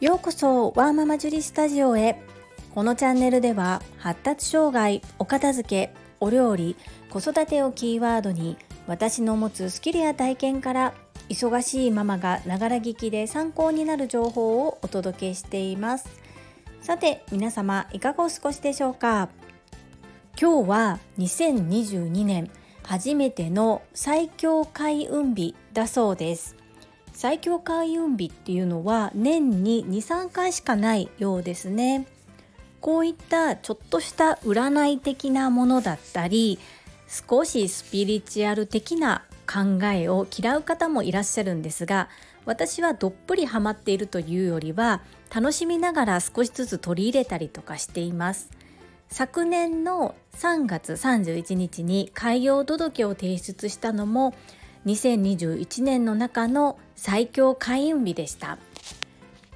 ようこそワーママジュリスタジオへ。このチャンネルでは発達障害お片付けお料理子育てをキーワードに私の持つスキルや体験から忙しいママがながら聞きで参考になる情報をお届けしています。さて皆様いかがお過ごしでしょうか？今日は2022年初めての最強開運日だそうです。最強開運日っていうのは年に23回しかないようですね。こういったちょっとした占い的なものだったり少しスピリチュアル的な考えを嫌う方もいらっしゃるんですが私はどっぷりハマっているというよりは楽しみながら少しずつ取り入れたりとかしています。昨年の3月31日に開業届を提出したのも2021年の中の最強開運日でした。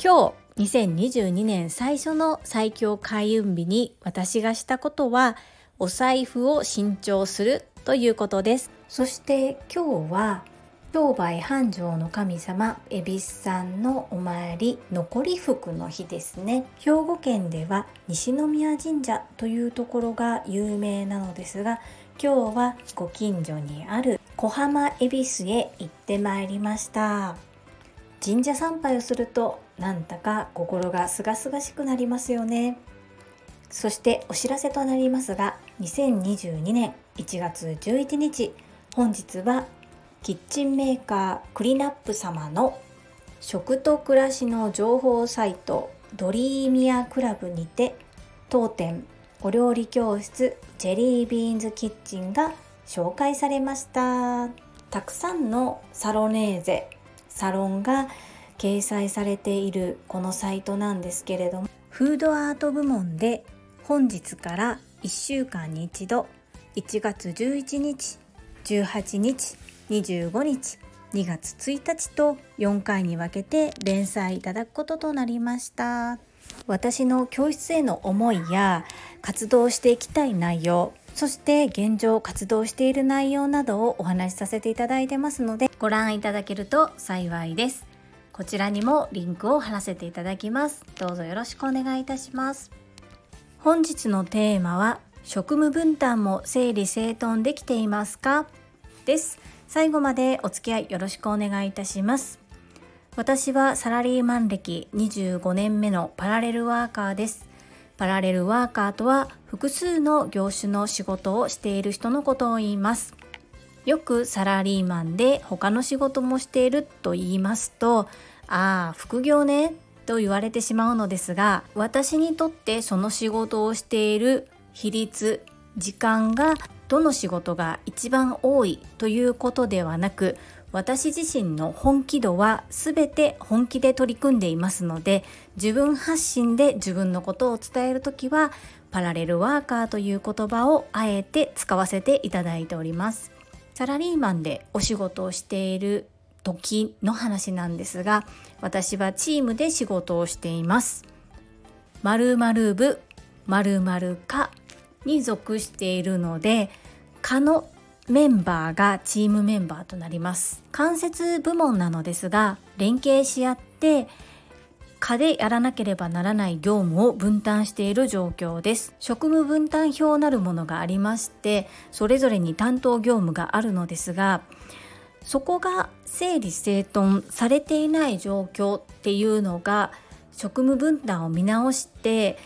今日2022年最初の最強開運日に私がしたことはお財布を新調するということです。そして今日は商売繁盛の神様恵比寿さんのお参り残り福の日ですね。兵庫県では西宮神社というところが有名なのですが今日はご近所にある小浜恵比寿へ行ってまいりました。神社参拝をするとなんだか心がすがすがしくなりますよね。そしてお知らせとなりますが2022年1月11日本日はキッチンメーカークリナップ様の食と暮らしの情報サイトドリーミアクラブにて当店お料理教室ジェリービーンズキッチンが紹介されました。たくさんのサロネーゼサロンが掲載されているこのサイトなんですけれどもフードアート部門で本日から1週間に一度1月11日18日25日2月1日と4回に分けて連載いただくこととなりました。私の教室への思いや活動していきたい内容そして現状活動している内容などをお話しさせていただいてますのでご覧いただけると幸いです。こちらにもリンクを貼らせていただきます。どうぞよろしくお願いいたします。本日のテーマは職務分担も整理整頓できていますか？です。最後までお付き合いよろしくお願いいたします。私はサラリーマン歴25年目のパラレルワーカーです。パラレルワーカーとは複数の業種の仕事をしている人のことを言います。よくサラリーマンで他の仕事もしていると言いますとああ副業ねと言われてしまうのですが私にとってその仕事をしている比率時間がどの仕事が一番多いということではなく私自身の本気度は全て本気で取り組んでいますので自分発信で自分のことを伝える時はパラレルワーカーという言葉をあえて使わせていただいております。サラリーマンでお仕事をしている時の話なんですが私はチームで仕事をしています。〇〇部〇〇課に属しているので課のメンバーがチームメンバーとなります。間接部門なのですが連携し合って課でやらなければならない業務を分担している状況です。職務分担表なるものがありましてそれぞれに担当業務があるのですがそこが整理整頓されていない状況っていうのが職務分担を見直して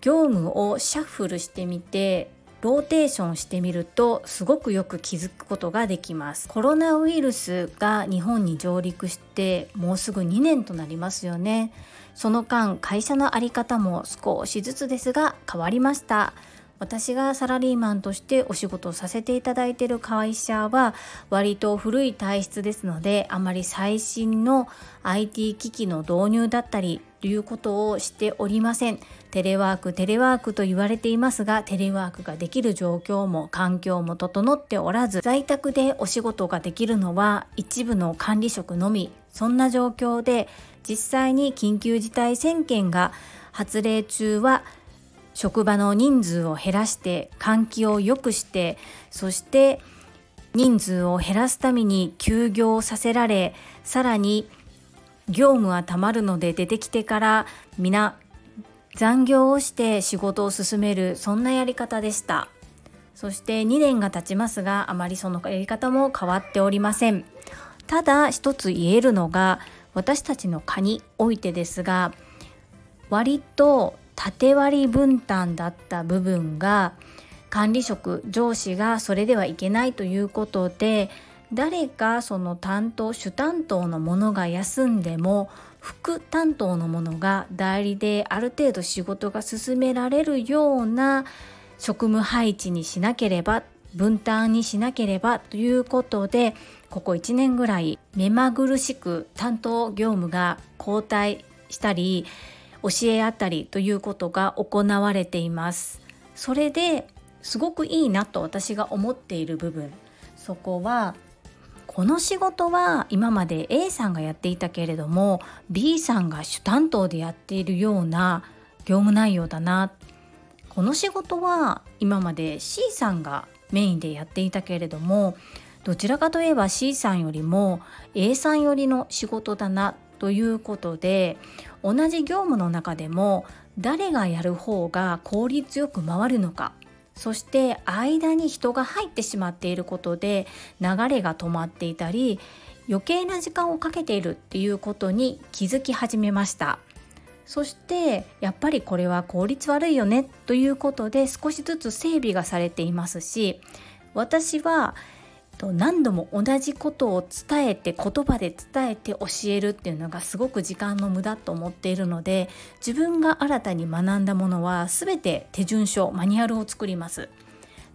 業務をシャッフルしてみてローテーションしてみるとすごくよく気づくことができます。コロナウイルスが日本に上陸してもうすぐ2年となりますよね。その間会社の在り方も少しずつですが変わりました。私がサラリーマンとしてお仕事をさせていただいている会社は割と古い体質ですのであまり最新の IT 機器の導入だったりということをしておりません。テレワークテレワークと言われていますがテレワークができる状況も環境も整っておらず在宅でお仕事ができるのは一部の管理職のみ。そんな状況で実際に緊急事態宣言が発令中は職場の人数を減らして換気を良くしてそして人数を減らすために休業させられさらに業務はたまるので出てきてから皆残業をして仕事を進めるそんなやり方でした。そして2年が経ちますがあまりそのやり方も変わっておりません。ただ一つ言えるのが私たちの科においてですが割と縦割り分担だった部分が管理職上司がそれではいけないということで誰かその担当主担当の者が休んでも副担当の者が代理である程度仕事が進められるような職務配置にしなければ分担にしなければということでここ1年ぐらい目まぐるしく担当業務が交代したり教え合ったりということが行われています。それですごくいいなと私が思っている部分そこはこの仕事は今まで A さんがやっていたけれども B さんが主担当でやっているような業務内容だなこの仕事は今まで C さんがメインでやっていたけれどもどちらかといえば C さんよりも A さんよりの仕事だなということで同じ業務の中でも誰がやる方が効率よく回るのかそして間に人が入ってしまっていることで流れが止まっていたり余計な時間をかけているっていうことに気づき始めました。そしてやっぱりこれは効率悪いよねということで少しずつ整備がされていますし私は何度も同じことを伝えて言葉で伝えて教えるっていうのがすごく時間の無駄と思っているので自分が新たに学んだものは全て手順書マニュアルを作ります。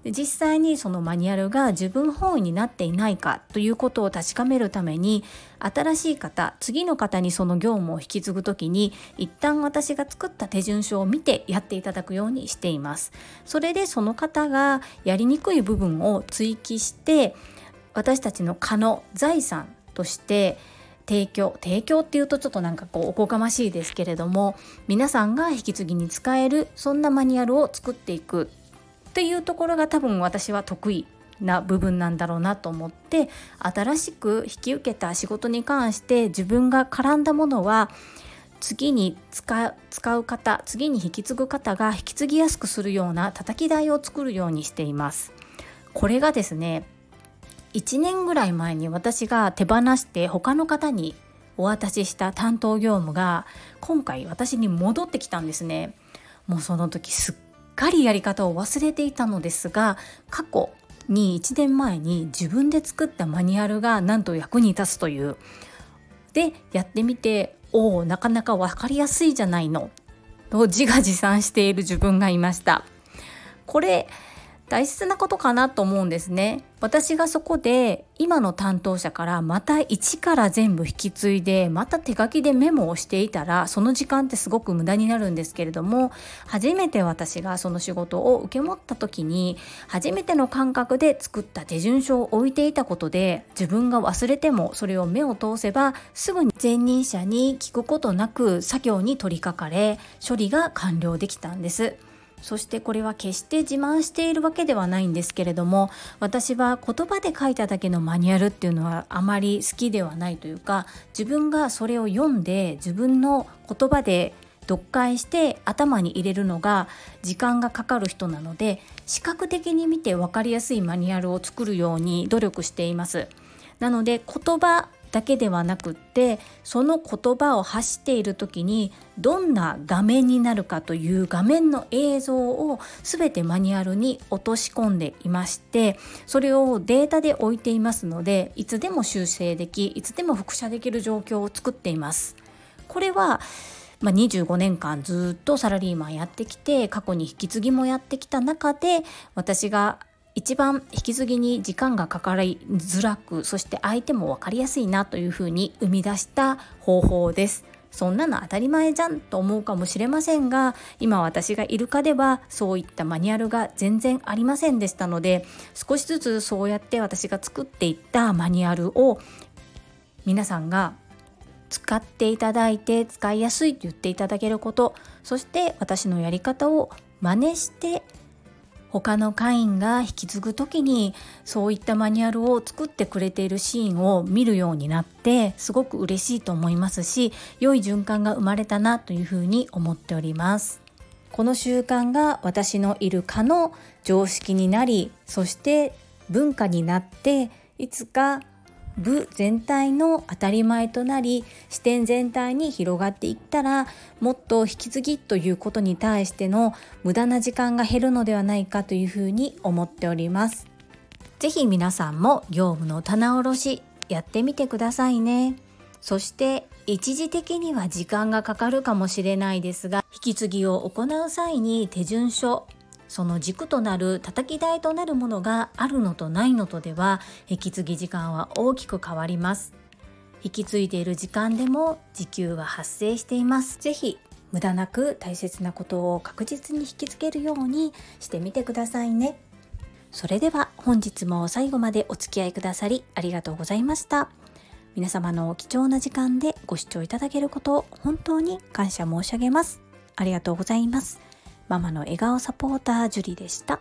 で実際にそのマニュアルが自分本位になっていないかということを確かめるために新しい方次の方にその業務を引き継ぐ時に一旦私が作った手順書を見てやっていただくようにしていますそれでその方がやりにくい部分を追記して私たちの可の財産として提供提供っていうとちょっとなんかこうおこがましいですけれども皆さんが引き継ぎに使えるそんなマニュアルを作っていくっていうところが多分私は得意な部分なんだろうなと思って新しく引き受けた仕事に関して自分が絡んだものは次に使う方次に引き継ぐ方が引き継ぎやすくするような叩き台を作るようにしています。これがですね1年ぐらい前に私が手放して他の方にお渡しした担当業務が今回私に戻ってきたんですね。もうその時すっかりやり方を忘れていたのですが過去に1年前に自分で作ったマニュアルがなんと役に立つという。でやってみておおなかなか分かりやすいじゃないの。と自画自賛している自分がいました。これ大切なことかなと思うんですね。私がそこで今の担当者からまた一から全部引き継いでまた手書きでメモをしていたらその時間ってすごく無駄になるんですけれども初めて私がその仕事を受け持った時に初めての感覚で作った手順書を置いていたことで自分が忘れてもそれを目を通せばすぐに前任者に聞くことなく作業に取り掛かれ処理が完了できたんです。そしてこれは決して自慢しているわけではないんですけれども私は言葉で書いただけのマニュアルっていうのはあまり好きではないというか自分がそれを読んで自分の言葉で読解して頭に入れるのが時間がかかる人なので視覚的に見て分かりやすいマニュアルを作るように努力しています。なので言葉だけではなくってその言葉を発している時にどんな画面になるかという画面の映像を全てマニュアルに落とし込んでいましてそれをデータで置いていますのでいつでも修正できいつでも複写できる状況を作っています。これはまあ、25年間ずっとサラリーマンやってきて過去に引き継ぎもやってきた中で私が一番引き継ぎに時間がかかりづらくそして相手も分かりやすいなというふうに生み出した方法です。そんなの当たり前じゃんと思うかもしれませんが今私がいるかではそういったマニュアルが全然ありませんでしたので少しずつそうやって私が作っていったマニュアルを皆さんが使っていただいて使いやすいと言っていただけることそして私のやり方を真似して他の会員が引き継ぐ時にそういったマニュアルを作ってくれているシーンを見るようになってすごく嬉しいと思いますし良い循環が生まれたなというふうに思っております。この習慣が私のいるかの常識になりそして文化になっていつか部全体の当たり前となり視点全体に広がっていったらもっと引き継ぎということに対しての無駄な時間が減るのではないかというふうに思っております。ぜひ皆さんも業務の棚卸しやってみてくださいね。そして一時的には時間がかかるかもしれないですが引き継ぎを行う際に手順書その軸となる叩き台となるものがあるのとないのとでは引き継ぎ時間は大きく変わります。引き継いでいる時間でも時給は発生しています。ぜひ無駄なく大切なことを確実に引きつけるようにしてみてくださいね。それでは本日も最後までお付き合いくださりありがとうございました。皆様の貴重な時間でご視聴いただけることを本当に感謝申し上げます。ありがとうございます。ママの笑顔サポータージュリでした。